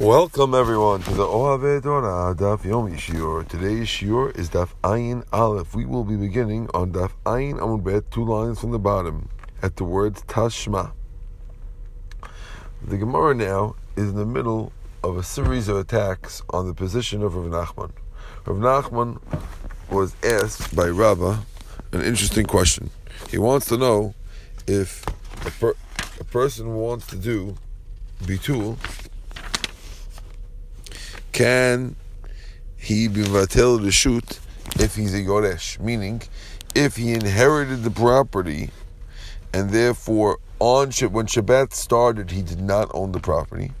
Welcome everyone to the Oave Torah Daf Yomi Shiur. Today's Shiur is Daf Ayin Aleph. We will be beginning on Daf Ayin Amud Bet, two lines from the bottom, at the words Tashma. The Gemara now is in the middle of a series of attacks on the position of Rav Nachman. Rav Nachman was asked by Rabbah an interesting question. He wants to know if a, per- a person wants to do bitul, can he be vatel the shoot if he's a yoresh? Meaning, if he inherited the property and therefore on when Shabbat started, he did not own the property.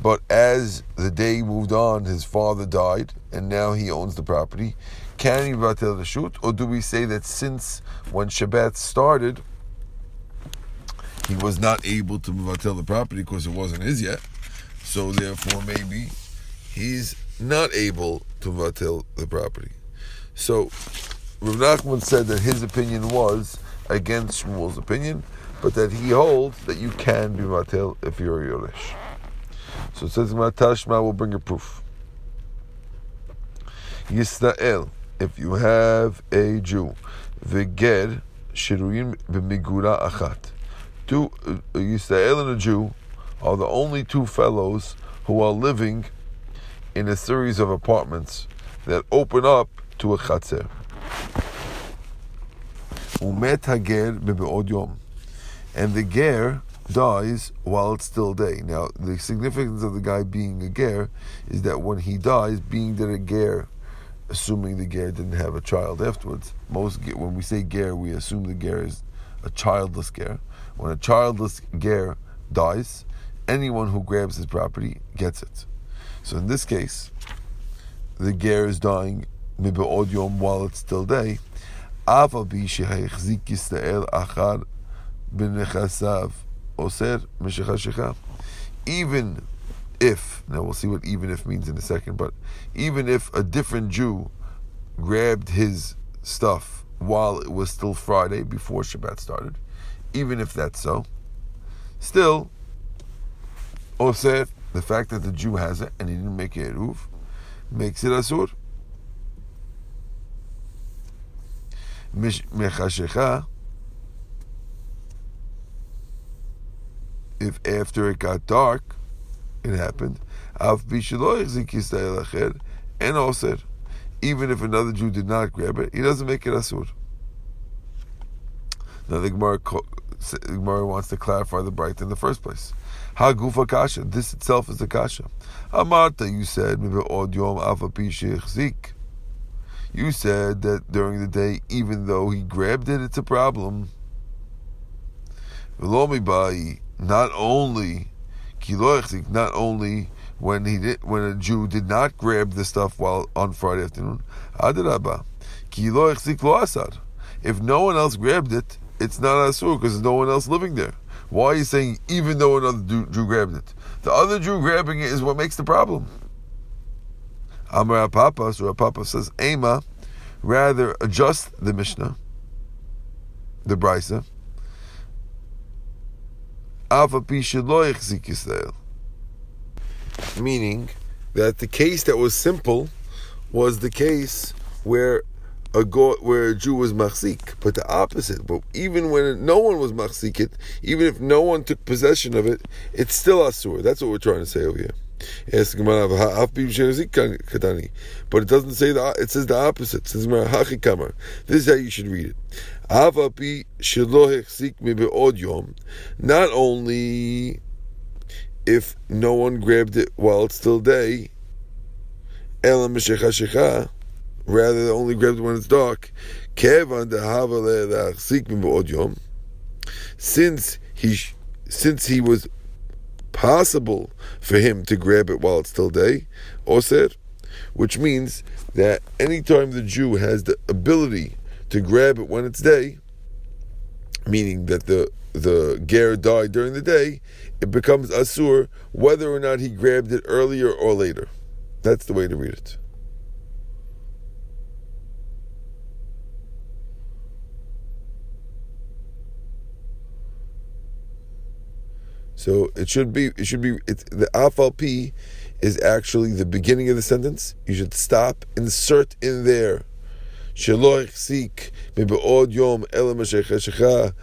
But as the day moved on, his father died, and now he owns the property. Can he vatel the shoot, or do we say that since when Shabbat started, he was not able to vatel the property because it wasn't his yet? So therefore, maybe he's not able to vatel the property. So Rav Nachman said that his opinion was against Shmuel's opinion, but that he holds that you can be vatel if you're Yoresh. So it says Tashma will bring a proof. Yisrael, if you have a Jew, v'ger shiruyim b'migura achat. Two uh, Yisrael and a Jew are the only two fellows who are living in a series of apartments that open up to a chatzer. Umet hager yom, and the ger dies while it's still day. Now, the significance of the guy being a ger is that when he dies, being that a ger, assuming the ger didn't have a child afterwards, most when we say ger, we assume the ger is a childless ger. When a childless ger dies, anyone who grabs his property gets it. So in this case, the ger is dying yom while it's still day. Even if, now we'll see what even if means in a second, but even if a different Jew grabbed his stuff while it was still Friday before Shabbat started, even if that's so, still, oser the fact that the Jew has it and he didn't make eruv makes it asur. Mechashecha, if after it got dark, it happened. And also, even if another Jew did not grab it, he doesn't make it asur. Now the Gemara, the Gemara wants to clarify the bright in the first place. Ha gufa kasha. This itself is the kasha. Amarta, you said, zik. You said that during the day, even though he grabbed it, it's a problem. Not only not only when he did, when a Jew did not grab the stuff while on Friday afternoon. If no one else grabbed it, it's not asur because there's no one else living there. Why are you saying even though another Jew, grabbed it? The other Jew grabbing it is what makes the problem. Amar Papa, so Papa says, Ema, rather adjust the Mishnah, the Brisa. Meaning that the case that was simple was the case where a go, where a Jew was machzik, but the opposite. But even when no one was machzik it, even if no one took possession of it, it's still asur. That's what we're trying to say over here. But it doesn't say that. It says the opposite. It says This is how you should read it. Not only if no one grabbed it while it's still day, rather only grabbed when it's dark. Since he since he was possible for him to grab it while it's still day, oser, which means that anytime the Jew has the ability to grab it when it's day, meaning that the the ger died during the day, it becomes asur whether or not he grabbed it earlier or later. That's the way to read it. So it should be it should be it, the afalp is actually the beginning of the sentence. You should stop, insert in there. Shelo achzik od yom elam shecheshecha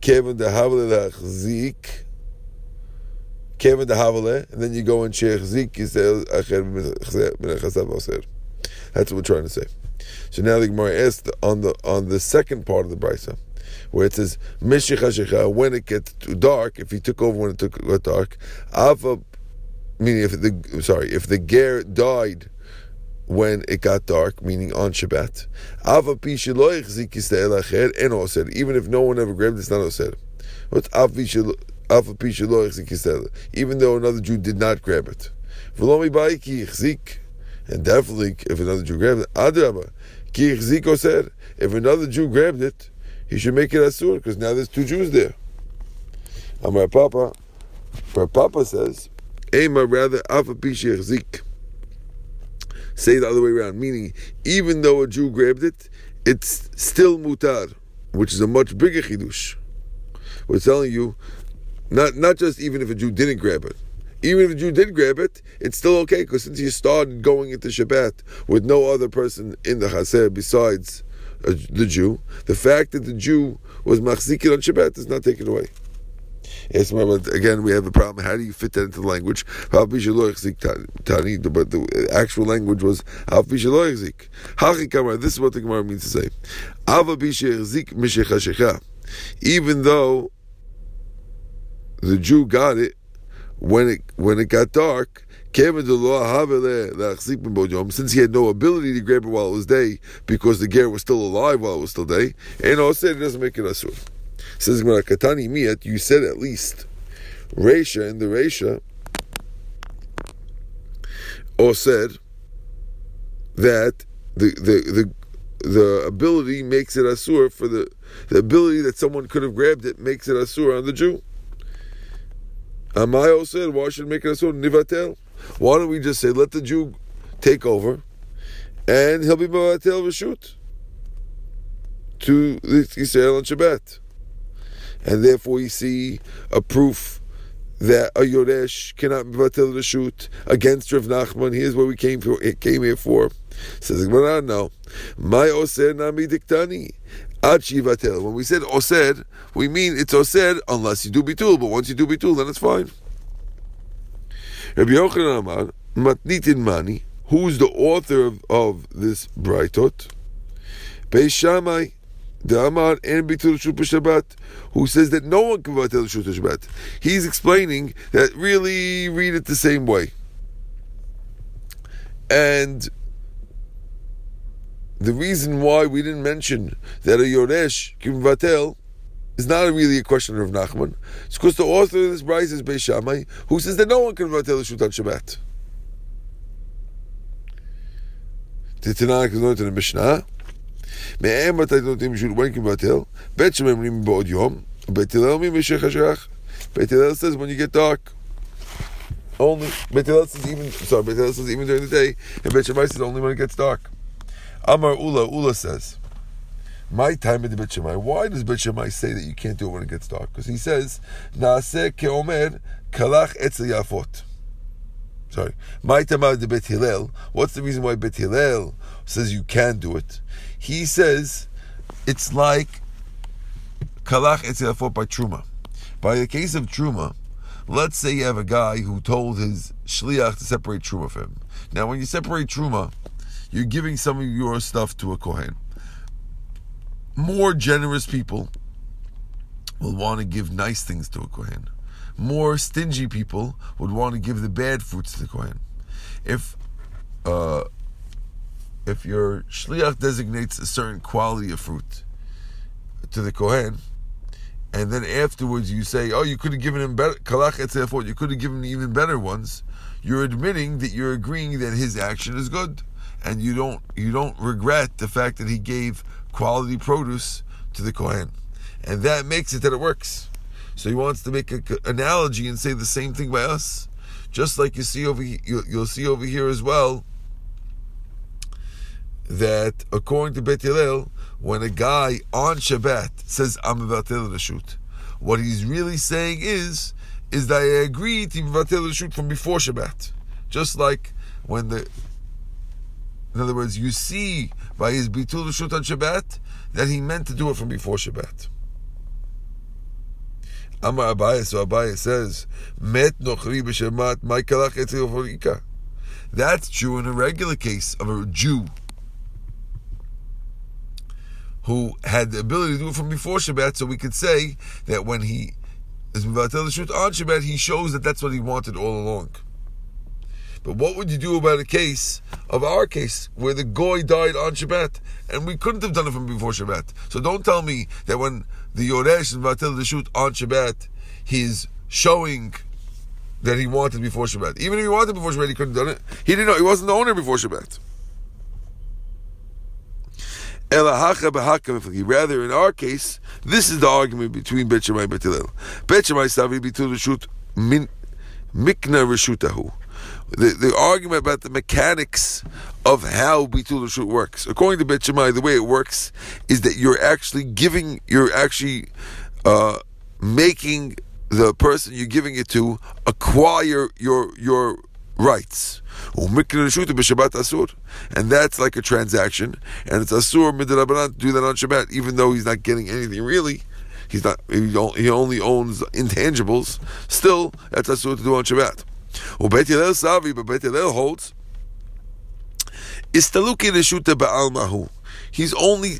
kevin dehavle lachzik kevin dehavle, and then you go and shechzik yisrael acher b'nechasav oser. That's what we're trying to say. So now the Gemara asks on the on the second part of the brisa where it says when it gets too dark if he took over when it took got dark ava meaning if the sorry if the ger died when it got dark, meaning on Shabbat. And osir, even if no one ever grabbed it, it's not osir. What's even though another Jew did not grab it. And definitely, if another Jew grabbed it, adraba, if another Jew grabbed it, he should make it asur because now there's two Jews there. Amar Papa, where Papa says, Ema rather afa zik say the other way around, meaning even though a Jew grabbed it, it's still mutar, which is a much bigger chidush. We're telling you, not not just even if a Jew didn't grab it, even if a Jew did grab it, it's still okay because since you started going into Shabbat with no other person in the chatzer besides Uh, the Jew, the fact that the Jew was machzikin on Shabbat is not taken away. Yes, but again, we have a problem. How do you fit that into the language? But the actual language was This is what the Gemara means to say. Even though the Jew got it when it when it got dark, since he had no ability to grab it while it was day, because the ger was still alive while it was still day, and also it doesn't make it asur. Says Katani Miyat, you said at least Resha in the Resha, or said that the the the the ability makes it asur for the the ability that someone could have grabbed it makes it asur on the Jew. Amayo said, why should it make it asur nivatel? Why don't we just say let the Jew take over, and he'll be nivatel v'shut to Israel on Shabbat and therefore you see a proof that a Yoresh cannot the shoot against Rav Nachman. Here's what we came for. It came here for. Says the Gemara, no. My oser nami diktani. When we said osed, we mean it's osed unless you do bitul. But once you do bitul, then it's fine. Rabbi Yochanan Amar matnitin mani. Who's the author of, of this brightot? Beis Shammai. The Amar and Bitul Shabbat, who says that no one can Batel Shabbat. He's explaining that really read it the same way. And the reason why we didn't mention that a Yoresh can Batel is not really a question of Nachman. It's because the author of this Bryce is Beis Shammai, who says that no one can Batel Shut on Shabbat. The Tanakh is learned in the Mishnah. מהם מתי נותנים בשביל when can batel? בית שמאי אומרים בעוד יום, בית הלל אומרים במשך השח. בית הלל says when you get dark. Only, בית הלל says even, sorry, בית הלל says even during the day, and בית שמאי says only when it gets dark. Amar Ula, Ula says, my time at the Bet Shammai. Why does Bet Shemai say that you can't do it when it gets dark? Because he says, Naaseh keomer kalach etzel yafot. Sorry. My time at the Bet Hillel. What's the reason why Bet Hillel says you can do it? He says it's like kalach etzilafot by truma. By the case of truma, let's say you have a guy who told his shliach to separate truma from him. Now, when you separate truma, you're giving some of your stuff to a kohen. More generous people will want to give nice things to a kohen. More stingy people would want to give the bad fruits to the kohen. If uh, if your shliach designates a certain quality of fruit to the kohen, and then afterwards you say, "Oh, you could have given him better kalach etzefot. You could have given him even better ones." You're admitting that you're agreeing that his action is good, and you don't you don't regret the fact that he gave quality produce to the kohen, and that makes it that it works. So he wants to make an analogy and say the same thing by us, just like you see over you'll see over here as well that according to Bet Hillel, when a guy on Shabbat says I'm mevatel reshut, what he's really saying is is that I agree to mevatel reshut from before Shabbat. Just like when the, in other words, you see by his bitul reshut on Shabbat that he meant to do it from before Shabbat. Amar Abaye, so Abaye says, Met nochri b'shemat, ma'ikalach That's true in a regular case of a Jew who had the ability to do it from before Shabbat, so we could say that when he is Shut on Shabbat, he shows that that's what he wanted all along. But what would you do about a case of our case where the goy died on Shabbat and we couldn't have done it from before Shabbat? So don't tell me that when the Yoresh is Mevatel the Shut on Shabbat, he's showing that he wanted before Shabbat. Even if he wanted before Shabbat, he couldn't have done it. He didn't know. He wasn't the owner before Shabbat. Rather, in our case, this is the argument between Bet Shammai and Bet Hillel. Bet Shammai savi bitul reshut min mikna reshutahu. The, the argument about the mechanics of how bitul reshut works, according to Bet Shammai, the way it works is that you're actually giving, you're actually uh, making the person you're giving it to acquire your your rights. And that's like a transaction, and it's asur midrabanan to do that on Shabbat, even though he's not getting anything really. He's not. He only owns intangibles. Still, that's asur to do on Shabbat. Well, Bet Hillel Savi, but Bet Hillel holds. Istaluki reshuta ba'almahu. He's only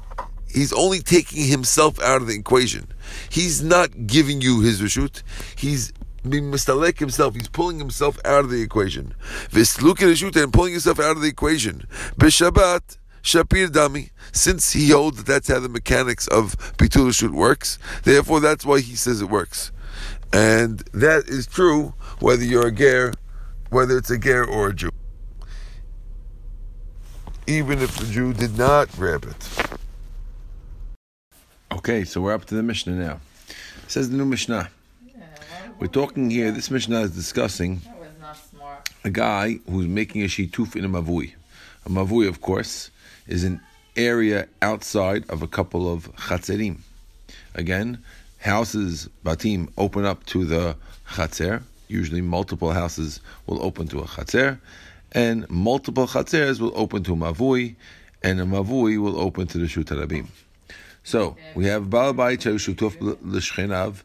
he's only taking himself out of the equation. He's not giving you his reshut. He's mistalek himself. He's pulling himself out of the equation. Vislukin reshut and pulling himself out of the equation. B'Shabbat. Shapir Dami, since he holds that that's how the mechanics of Bitul Reshut works, therefore that's why he says it works. And that is true whether you're a ger, whether it's a ger or a Jew. Even if the Jew did not grab it. Okay, so we're up to the Mishnah now. It says the new Mishnah. We're talking here, this Mishnah is discussing a guy who's making a shituf in a mavui. A mavui, of course, is an area outside of a couple of chatzerim. Again, houses, batim, open up to the chatzer. Usually multiple houses will open to a chatzer, and multiple chatzers will open to a mavui, and a mavui will open to the shutarabim. So we have Baal Bayit Shutuf l'Shchenav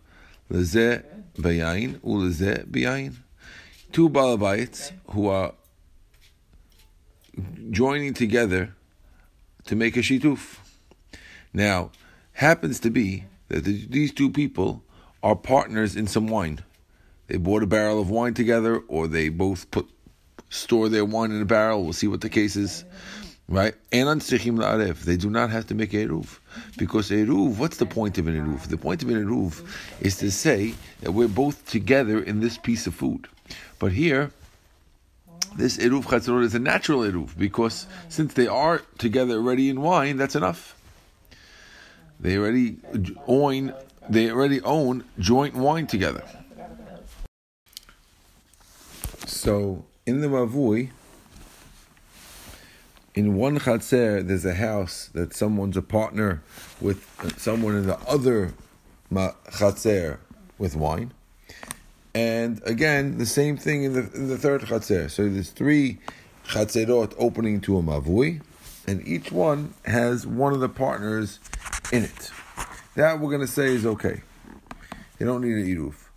Lezeh Bayain Ulezeh Bayain. Two Baal Bayits who are joining together to make a shituf. Now, happens to be that these two people are partners in some wine. They bought a barrel of wine together, or they both put store their wine in a barrel. We'll see what the case is right? And on tzrichim la'arev, They do not have to make eruv because eruv. What's the point of an eruv? The point of an eruv is to say that we're both together in this piece of food. But here, this eruv chatzorot is a natural eruv because since they are together already in wine, that's enough. They already own. They already own joint wine together. So in the mavui in one chatzer, there's a house that someone's a partner with someone in the other chatzer with wine. And again, the same thing in the, in the third chatzer. So there's three chatzerot opening to a mavui, and each one has one of the partners in it. That we're going to say is okay. They don't need an eruv.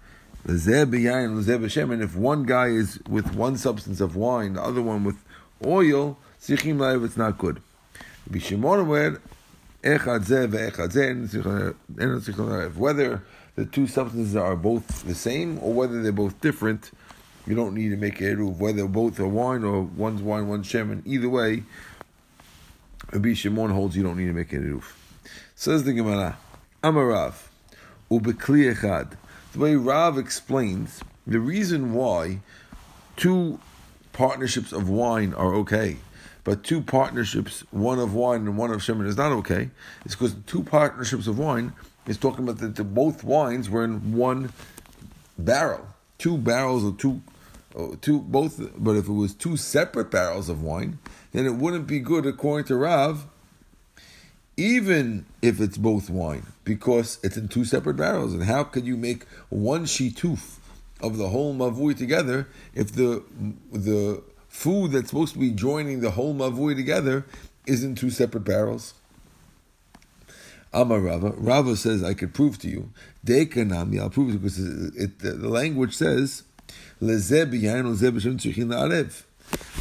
And if one guy is with one substance of wine, the other one with oil, it's not good. Whether the two substances are both the same or whether they're both different, you don't need to make a eruv. Whether both are wine or one's wine, one's shemen, either way, Rabbi Shimon holds you don't need to make a eruv. Says the Gemara, Amarav, ubekli echad. The way Rav explains the reason why two partnerships of wine are okay but two partnerships, one of wine and one of shemen, is not okay. is because two partnerships of wine is talking about that both wines were in one barrel, two barrels or two, two both. But if it was two separate barrels of wine, then it wouldn't be good according to Rav. Even if it's both wine, because it's in two separate barrels, and how could you make one shituf of the whole mavui together if the the food that's supposed to be joining the whole mavui together is in two separate barrels? Amar Rava. Rava says, I could prove to you. Dekanami, I'll prove it because it, the, the language says, it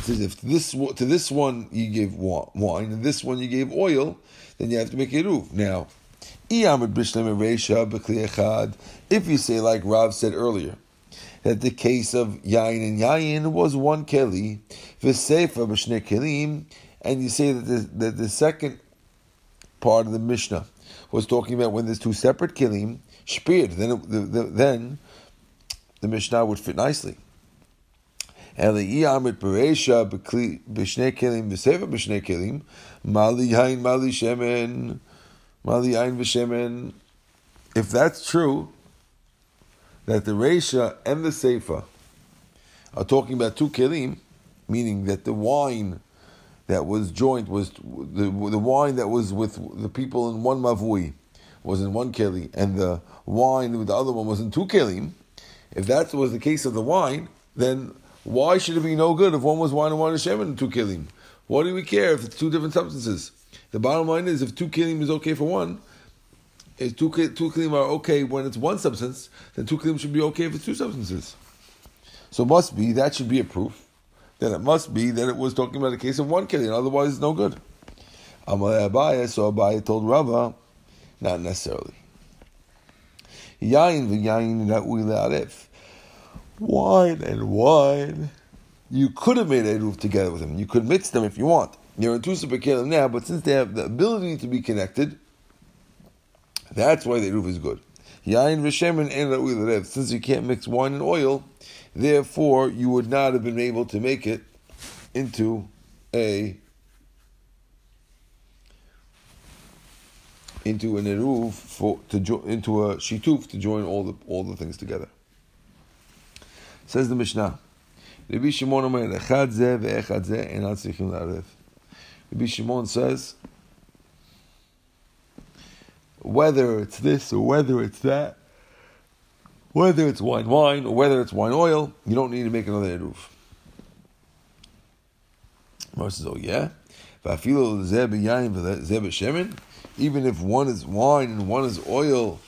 says if this to this one you give wine and this one you gave oil, then you have to make eruv. Now, if you say like Rav said earlier, that the case of yain and yain was one keli, v'sefa b'shnei kelim, and you say that the, that the second part of the Mishnah was talking about when there's two separate kelim, shpirid, then the, the, then the Mishnah would fit nicely. And the Iyamrit Beresha b'shnei kelim v'sefa b'shnei kelim mali yain mali shemen mali yain v'shemen. If that's true, that the Resha and the Seifa are talking about two kelim, meaning that the wine that was joined was the, the wine that was with the people in one mavui was in one keli, and the wine with the other one was in two kelim. If that was the case of the wine, then why should it be no good if one was wine and one is shemen in two kelim? What do we care if it's two different substances? The bottom line is if two kelim is okay for one, if two, two kelim are okay when it's one substance, then two kelim should be okay if it's two substances. So it must be, that should be a proof. Then it must be that it was talking about a case of one kelim, otherwise it's no good. Amalei Abaye, so Abaye told Rava, not necessarily. Yain v'yain arif. Wine and wine. You could have made Eruv together with them. You could mix them if you want. They're in two kelim now, but since they have the ability to be connected, that's why the Eruv is good. Yain arif. Since you can't mix wine and oil, therefore you would not have been able to make it into a into an eruv for to jo- into a shituf to join all the all the things together. Says the Mishnah. Rabbi Shimon says whether it's this or whether it's that, whether it's wine wine or whether it's wine oil, you don't need to make another eruv. Mar says, oh yeah, even if one is wine and one is oil,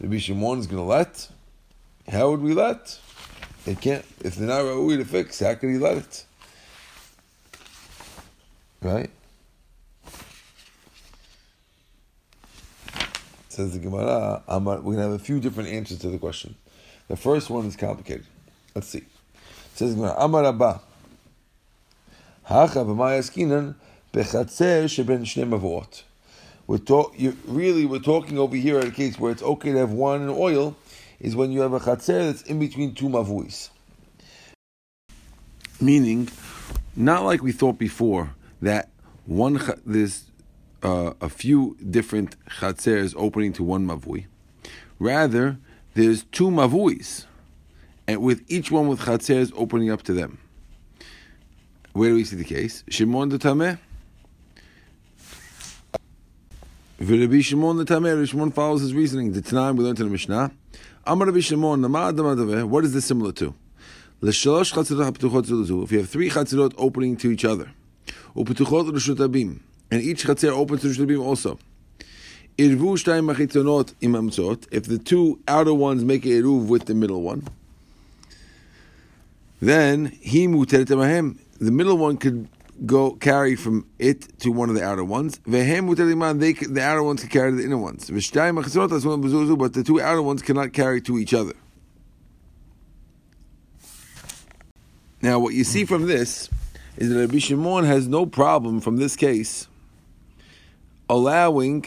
Rabbi Shimon is going to let. How would we let? They can't. If they're not ready to fix, how could he let it? Right? Says the Gemara. We're going to have a few different answers to the question. The first one is complicated. Let's see. It says the Gemara. Amar Abba. Hacha b'mayaskinan bechatzer sheben shnei mavot. We're talk, you, really, we're talking over here at a case where it's okay to have wine and oil, is when you have a chatzer that's in between two mavuis. Meaning, not like we thought before that one there's uh, a few different chatzers opening to one mavui. Rather, there's two mavuis, and with each one with chatzers opening up to them. Where do we see the case? Shimon the Tameh Rabbi Shimon the Tamer, Shimon follows his reasoning. The Tanaim we learned in the Mishnah. Amar Rabbi Shimon, what is this similar to? If you have three chatzirot opening to each other, and each chatzir opens to Rishut also. If the two outer ones make a eruv with the middle one, then he the middle one could go carry from it to one of the outer ones. They, the outer ones can carry the inner ones. But the two outer ones cannot carry to each other. Now, what you see from this is that Rabbi Shimon has no problem from this case allowing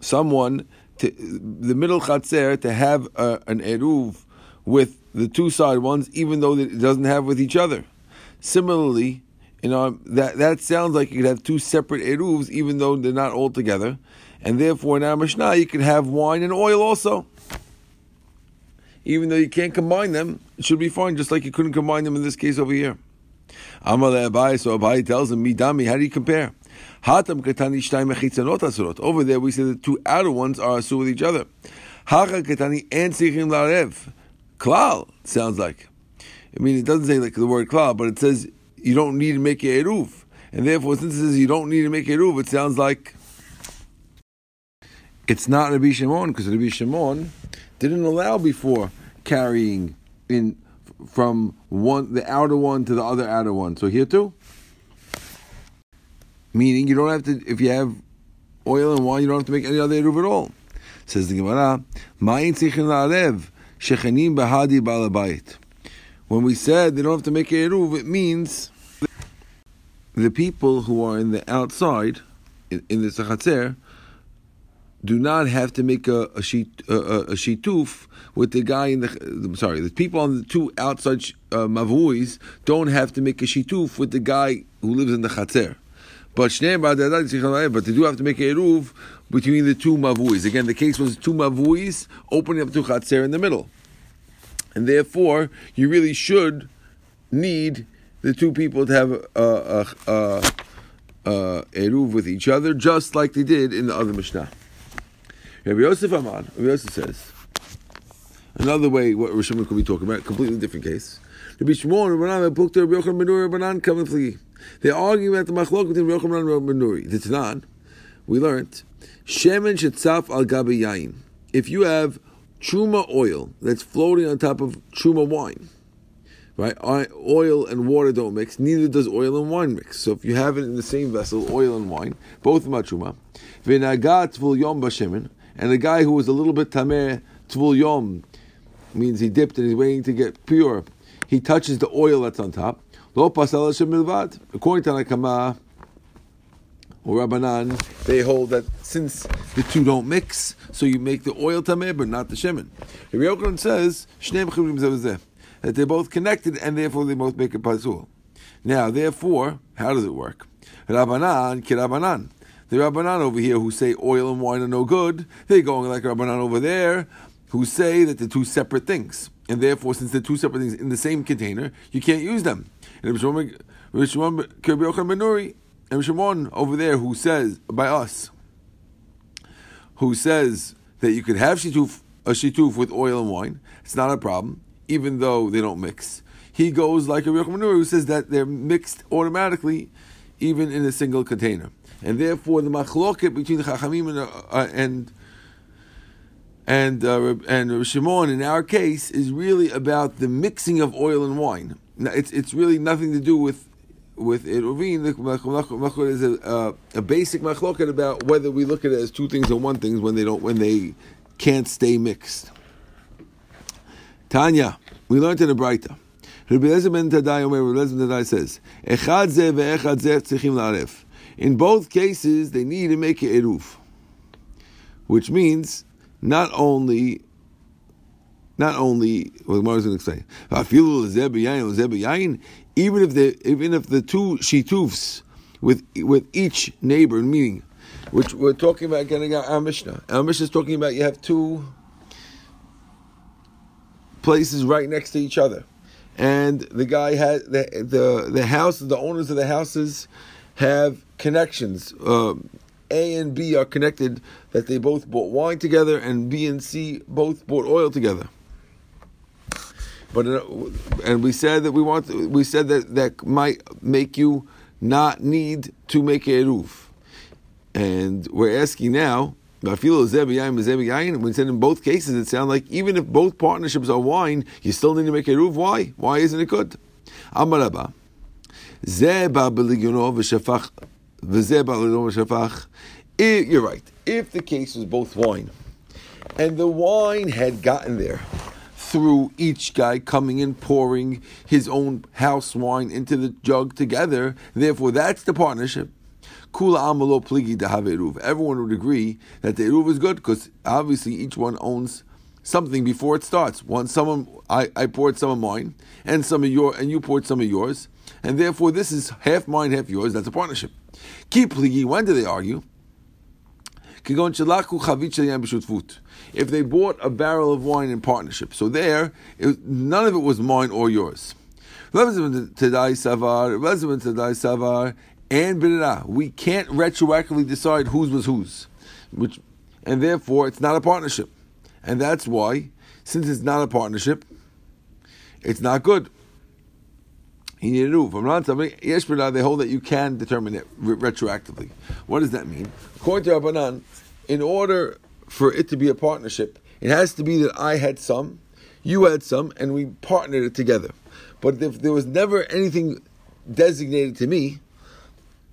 someone to the middle chatzer to have a, an eruv with the two side ones, even though it doesn't have with each other. Similarly, you know that that sounds like you could have two separate eruvs, even though they're not all together, and therefore in our Mishnah you could have wine and oil also. Even though you can't combine them, it should be fine, just like you couldn't combine them in this case over here. Amalei Abai, so Abai tells him, Midami, how do you compare? Hatam katani. Over there we say the two outer ones are asur with each other. Hacha katani and sichim larev. Klal sounds like. I mean, it doesn't say like the word klal, but it says you don't need to make a eruv, and therefore since it says you don't need to make a eruv, it sounds like it's not Rabbi Shimon because Rabbi Shimon didn't allow before carrying in from one the outer one to the other outer one. So here too, meaning you don't have to if you have oil and wine, you don't have to make any other eruv at all. Says the Gemara, "Ma'in tzichin la'arev shechenim bahadi balabayit." When we said they don't have to make a eruv, it means the people who are in the outside in, in the sechatzer do not have to make a a, sheet, a, a with the guy in the. I'm sorry, the people on the two outside uh, mavuis don't have to make a shituf with the guy who lives in the chatzer. But but they do have to make a eruv between the two mavuis. Again, the case was two mavuis opening up to chatzer in the middle, and therefore you really should need the two people to have a, a, a, eruv with each other, just like they did in the other mishnah. Rabbi Yosef Amar, Rabbi Yosef says, another way what Rishon could be talking about, completely different case. Rabbi Shimon, Rabbi Pukta, Rabbi Yochanan Ben Nuri, Rabbi coming. They're arguing about the machlok between Rabbi Yochanan and Rabbi Nuri. The Tanan, we learned, Shemen shetzaf al gabi yain. If you have truma oil that's floating on top of truma wine, right? Oil and water don't mix. Neither does oil and wine mix. So if you have it in the same vessel, oil and wine, both truma. V'nagat tvul yom b'shemen, and the guy who was a little bit tameh tvul yom means he dipped and he's waiting to get pure. He touches the oil that's on top. Lo pasal milvad. According to Nakama or Rabbanan, they hold that since the two don't mix, so you make the oil tameh but not the shemen. Rabbi Yochanan says that they're both connected and therefore they both make a pasul. Now, therefore, how does it work? Rabbanan kirabanan. The Rabbanan over here who say oil and wine are no good, they're going like Rabbanan over there who say that they're two separate things. And therefore, since they're two separate things in the same container, you can't use them. And Shimon and Shimon over there who says, by us, who says that you could have shituf, a shituf with oil and wine, it's not a problem, even though they don't mix. He goes like a Yochanan who says that they're mixed automatically, even in a single container and therefore the machloket between the Chachamim and uh, and and uh, and Shimon in our case is really about the mixing of oil and wine. Now, it's it's really nothing to do with with Eruvin. The machloket is a, uh, a basic machloket about whether we look at it as two things or one thing when they don't when they can't stay mixed. Tanya, we learned in the Braita. Rabbi Eliezer ben Tadai Rabbi Eliezer ben Tadai says, "Echad zeh ve'echad zeh tzrichim la'aref." In both cases, they need to make a eruv, which means not only not only well, the is going to say, even if the even if the two shitufs with with each neighbor, meaning, which we're talking about getting our Mishnah. Our Mishnah is talking about you have two places right next to each other, and the guy had the the the house, the owners of the houses have connections. Uh, a and B are connected that they both bought wine together, and B and C both bought oil together. But uh, and we said that we want we said that that might make you not need to make a eruv, and we're asking now. We said in both cases, it sounds like even if both partnerships are wine, you still need to make a eruv. Why? Why isn't it good? Amarabah. You're right. If the case was both wine, and the wine had gotten there through each guy coming and pouring his own house wine into the jug together, therefore that's the partnership. Kula. Everyone would agree that the eruv is good because obviously each one owns something before it starts. One, someone I, I poured some of mine, and some of your, and you poured some of yours, and therefore this is half mine, half yours. That's a partnership. Keep pligi. When do they argue? If they bought a barrel of wine in partnership, so there, it, none of it was mine or yours. and. We can't retroactively decide whose was whose, which, and therefore it's not a partnership, and that's why, since it's not a partnership, it's not good. From they hold that you can determine it retroactively. What does that mean? According to Rabbanan, in order for it to be a partnership, it has to be that I had some, you had some, and we partnered it together. But if there was never anything designated to me,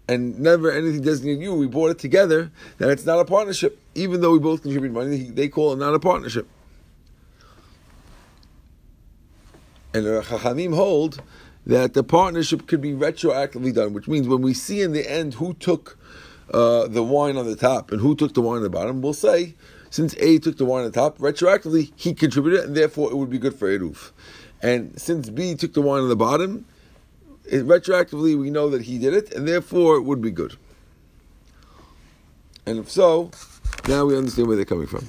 and never anything designated to you, we bought it together, then it's not a partnership. Even though we both contribute money, they call it not a partnership. And the Chachamim hold that the partnership could be retroactively done, which means when we see in the end who took uh, the wine on the top and who took the wine on the bottom, we'll say, since A took the wine on the top, retroactively he contributed, and therefore it would be good for Eruv. And since B took the wine on the bottom, it, retroactively we know that he did it, and therefore it would be good. And if so, now we understand where they're coming from.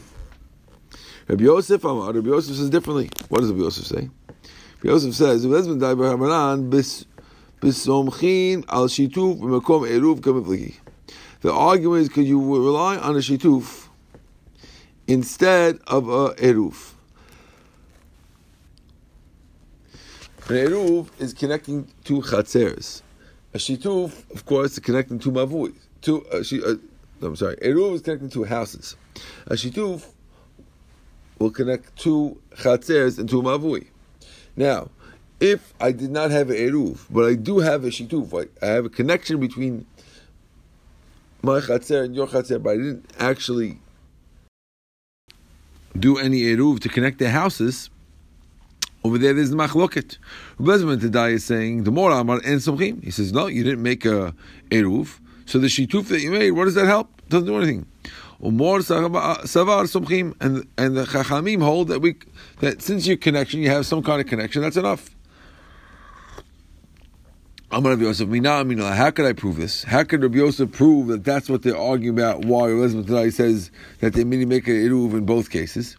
Rabbi Yosef, Rabbi Yosef says differently. What does Rabbi Yosef say? Rabbi Yosef says, "If "Vezman dai b'Hamaran bis bisomchin al shituf b'makom eruv kamivliki." The argument is, could you rely on a shituf instead of a eruv? An eruv is connecting two chatzeres. A shituf, of course, is connecting two mavui. Two, uh, she, uh, I'm sorry, eruv is connecting two houses. A shituf will connect two chatzeres and two mavui. Now, if I did not have an eruv, but I do have a shituf, like I have a connection between my chatzer and your chatzer, but I didn't actually do any eruv to connect their houses. Over there, there's the machloket. Rebbetzman Tadai is saying the more Amar and Somchim. He says, no, you didn't make a eruv, so the shituf that you made, what does that help? Doesn't do anything. Umor savar somchim, and and the chachamim hold that we that since your connection, you have some kind of connection. That's enough. Rabbi Yosef, How could I prove this? How could Rabbi Yosef prove that that's what they're arguing about? Why Elizabeth today says that they mini make an iruv in both cases.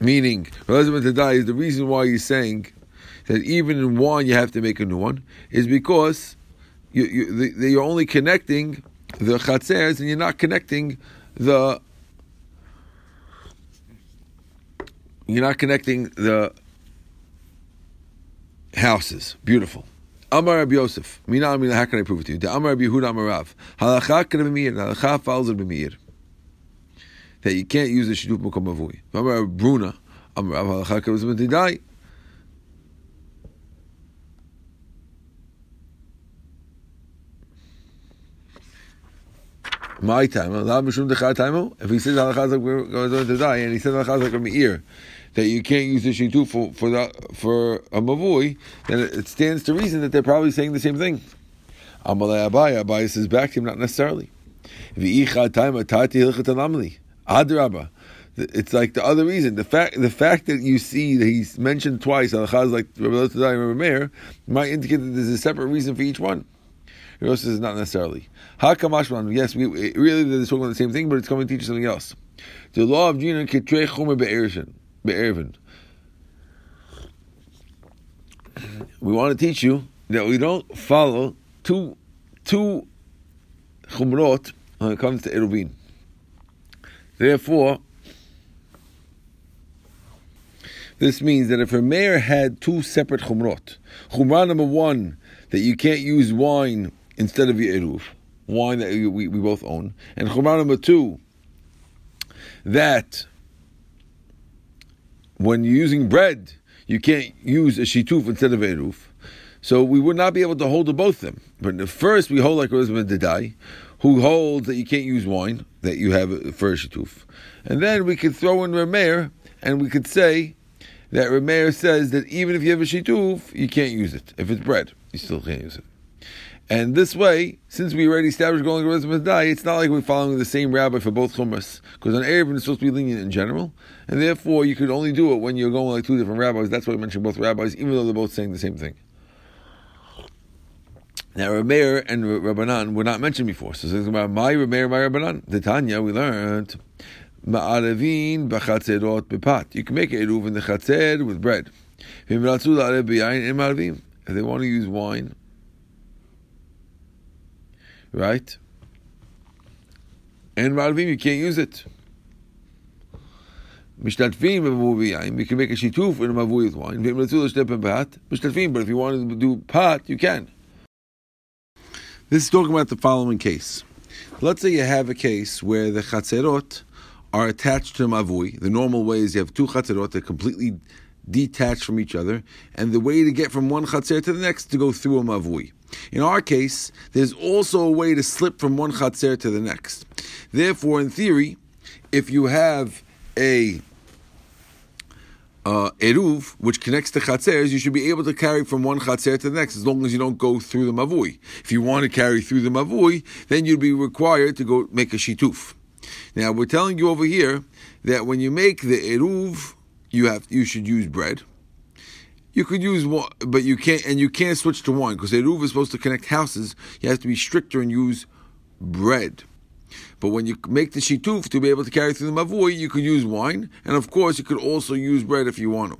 Meaning, Elizabeth today is the reason why he's saying that even in one you have to make a new one is because you, you, you're only connecting the chatzers and you're not connecting the you're not connecting the houses. Beautiful. Amar Rabbi Yosef. Mina how can I prove it to you? The Amar Rabbi Yehuda Amar Rav. Halacha can be mir. Halacha follows it b'mir. That you can't use the shidduch mukom avui. Amar Bruna. Amar Rav. Halacha can be mir. my time. If he says like we're going to die, and he says halachas like a meir, that you can't use the shitu for for the, for a mavui, then it stands to reason that they're probably saying the same thing. Amalei Abaye, Abaye says back to him, not necessarily. It's like the other reason. The fact the fact that you see that he's mentioned twice, halachas like Rabbi Rabbi Meir, might indicate that there's a separate reason for each one. Rosh says not necessarily. Yes, we, really they're talking about the same thing, but it's coming to teach something else. The law of Jinan ketrei chomer be'ervin. We want to teach you that we don't follow two two chumrot when it comes to eruvin. Therefore, this means that if a mayor had two separate chumrot, chumrah number one, that you can't use wine instead of Yeruv, wine that we, we, both own. And Chumrah number two, that when you're using bread, you can't use a shituf instead of Eruv. So we would not be able to hold to both them. But first we hold like Elizabeth Dedai, who holds that you can't use wine that you have for a shituf. And then we could throw in Rameir, and we could say that Rameir says that even if you have a shituf, you can't use it. If it's bread, you still can't use it. And this way, since we already established going to Rizmah Dai, it's not like we're following the same rabbi for both chumras. Because an eruv is supposed to be lenient in general, and therefore you could only do it when you're going like two different rabbis. That's why I mentioned both rabbis, even though they're both saying the same thing. Now, Rameir and Rabbanan were not mentioned before. So it's about my Rameir, my Rabbanan. The Tanya, we learned, Ma'arevin b'chatzerot bepat. You can make eruv in the chatzer with bread. If they want to use wine, right? And Marvim, you can't use it. Mishtatvim b'mavui You can make a shituf in a mavui with wine. But if you want to do pot, you can. This is talking about the following case. Let's say you have a case where the chatzerot are attached to a mavui. The normal way is you have two chatzerot that are completely detached from each other, and the way to get from one chatzer to the next to go through a mavui. In our case, there's also a way to slip from one chatzer to the next. Therefore, in theory, if you have a uh, eruv, which connects to chatzers, you should be able to carry from one chatzer to the next, as long as you don't go through the mavui. If you want to carry through the mavui, then you'd be required to go make a shituf. Now we're telling you over here that when you make the eruv, you have you should use bread. You could use one, but you can't, and you can't switch to wine because eruv is supposed to connect houses. You have to be stricter and use bread. But when you make the shituf to be able to carry through the mavui, you could use wine, and of course you could also use bread if you want to.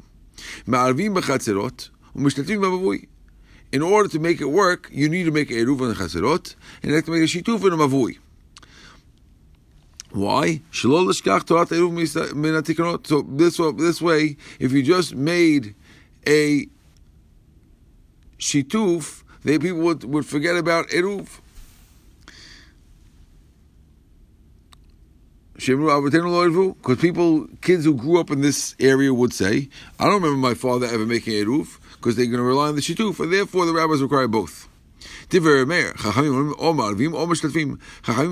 In order to make it work, you need to make a eruv and chatzerot, and you have to make a shituf and a mavui. Why? So this this way, if you just made a shituf, they people would, would forget about eruv. Because people, kids who grew up in this area would say, I don't remember my father ever making eruv, because they're going to rely on the shituf, and therefore the rabbis require both. Chachamim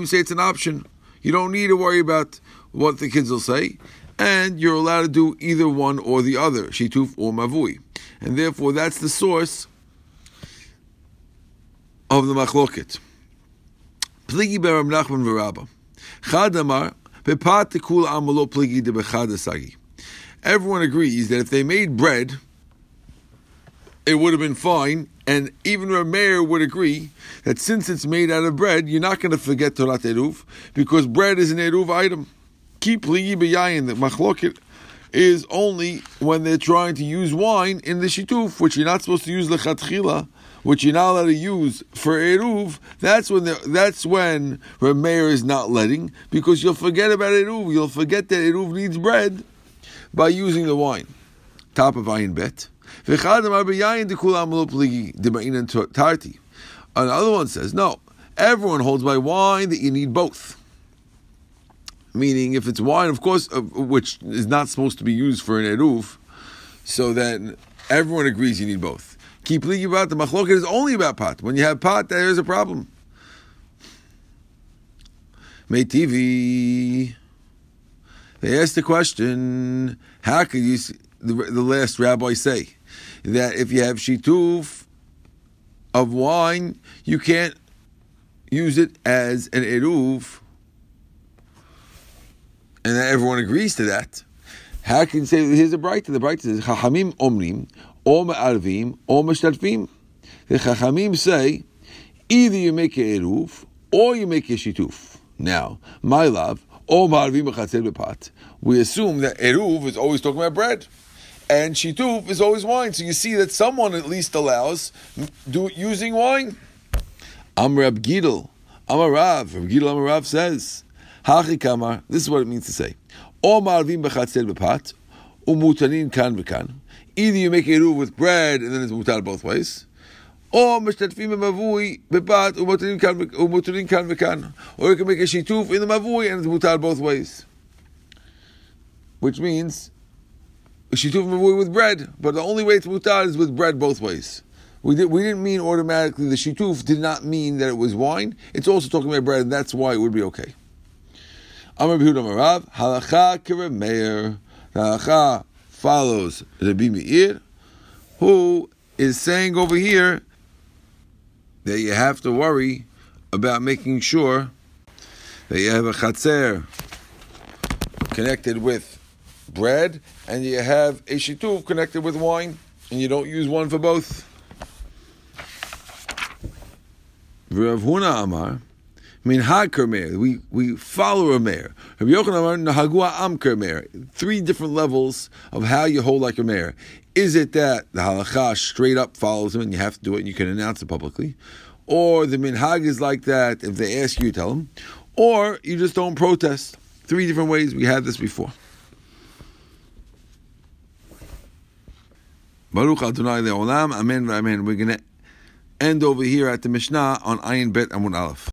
say it's an option. You don't need to worry about what the kids will say, and you're allowed to do either one or the other, shituf or mavui. And therefore that's the source of the machloket. Pligi Nachman v'Rabba. Chad Amar, Everyone agrees that if they made bread, it would have been fine, and even Rameir would agree that since it's made out of bread, you're not going to forget Torat Eruv, because bread is an Eruv item. Ki pligi that machloket is only when they're trying to use wine in the shituf, which you're not supposed to use lechatchila, which you're not allowed to use for eruv, that's when the, that's when Rameir is not letting, because you'll forget about eruv. You'll forget that eruv needs bread by using the wine. Top of ayin bet. Another one says, no, everyone holds by wine that you need both. Meaning, if it's wine, of course, uh, which is not supposed to be used for an eruv, so then everyone agrees you need both. Ki pligi about the machloket is only about pat. When you have pat, there is a problem. Meitivei. They asked the question: How could you, the, the last rabbi, say that if you have shituf of wine, you can't use it as an eruv, and everyone agrees to that? How can you say here's a braita? The braita says Chachamim omrim or ma'arvim, or mashtarfim. The Chachamim say, either you make a eruv, or you make a shituf. Now, my love, or ma'arvim b'chatzer We assume that eruv is always talking about bread. And shituf is always wine. So you see that someone at least allows do, using wine. Amrab Gidel, Amarav, Gidel Amarav says, Hachikamar, this is what it means to say. Either you make a eruv with bread and then it's mutar both ways, or you can make a shituf in the mavui, and it's mutar both ways. Which means, the shituf mavui with bread, but the only way it's mutar is with bread both ways. We, did, we didn't mean automatically, the shituf did not mean that it was wine. It's also talking about bread, and that's why it would be okay. Amar Behuda Marav, halacha. Halacha follows Rabbi Meir, who is saying over here that you have to worry about making sure that you have a chatzer connected with bread and you have a shituf connected with wine and you don't use one for both. Rav Huna Amar, mean, Kermer. We we follow a Meir. Rabbi Yochanan Nahagua Am. Three different levels of how you hold like a Meir. Is it that the halacha straight up follows him and you have to do it and you can announce it publicly? or the minhag is like that. If they ask you, you tell them, or you just don't protest. Three different ways. We had this before. Baruch Adonai Le'olam, Amen, Amen. We're to end over here at the Mishnah on Ayin Bet Amud Aleph.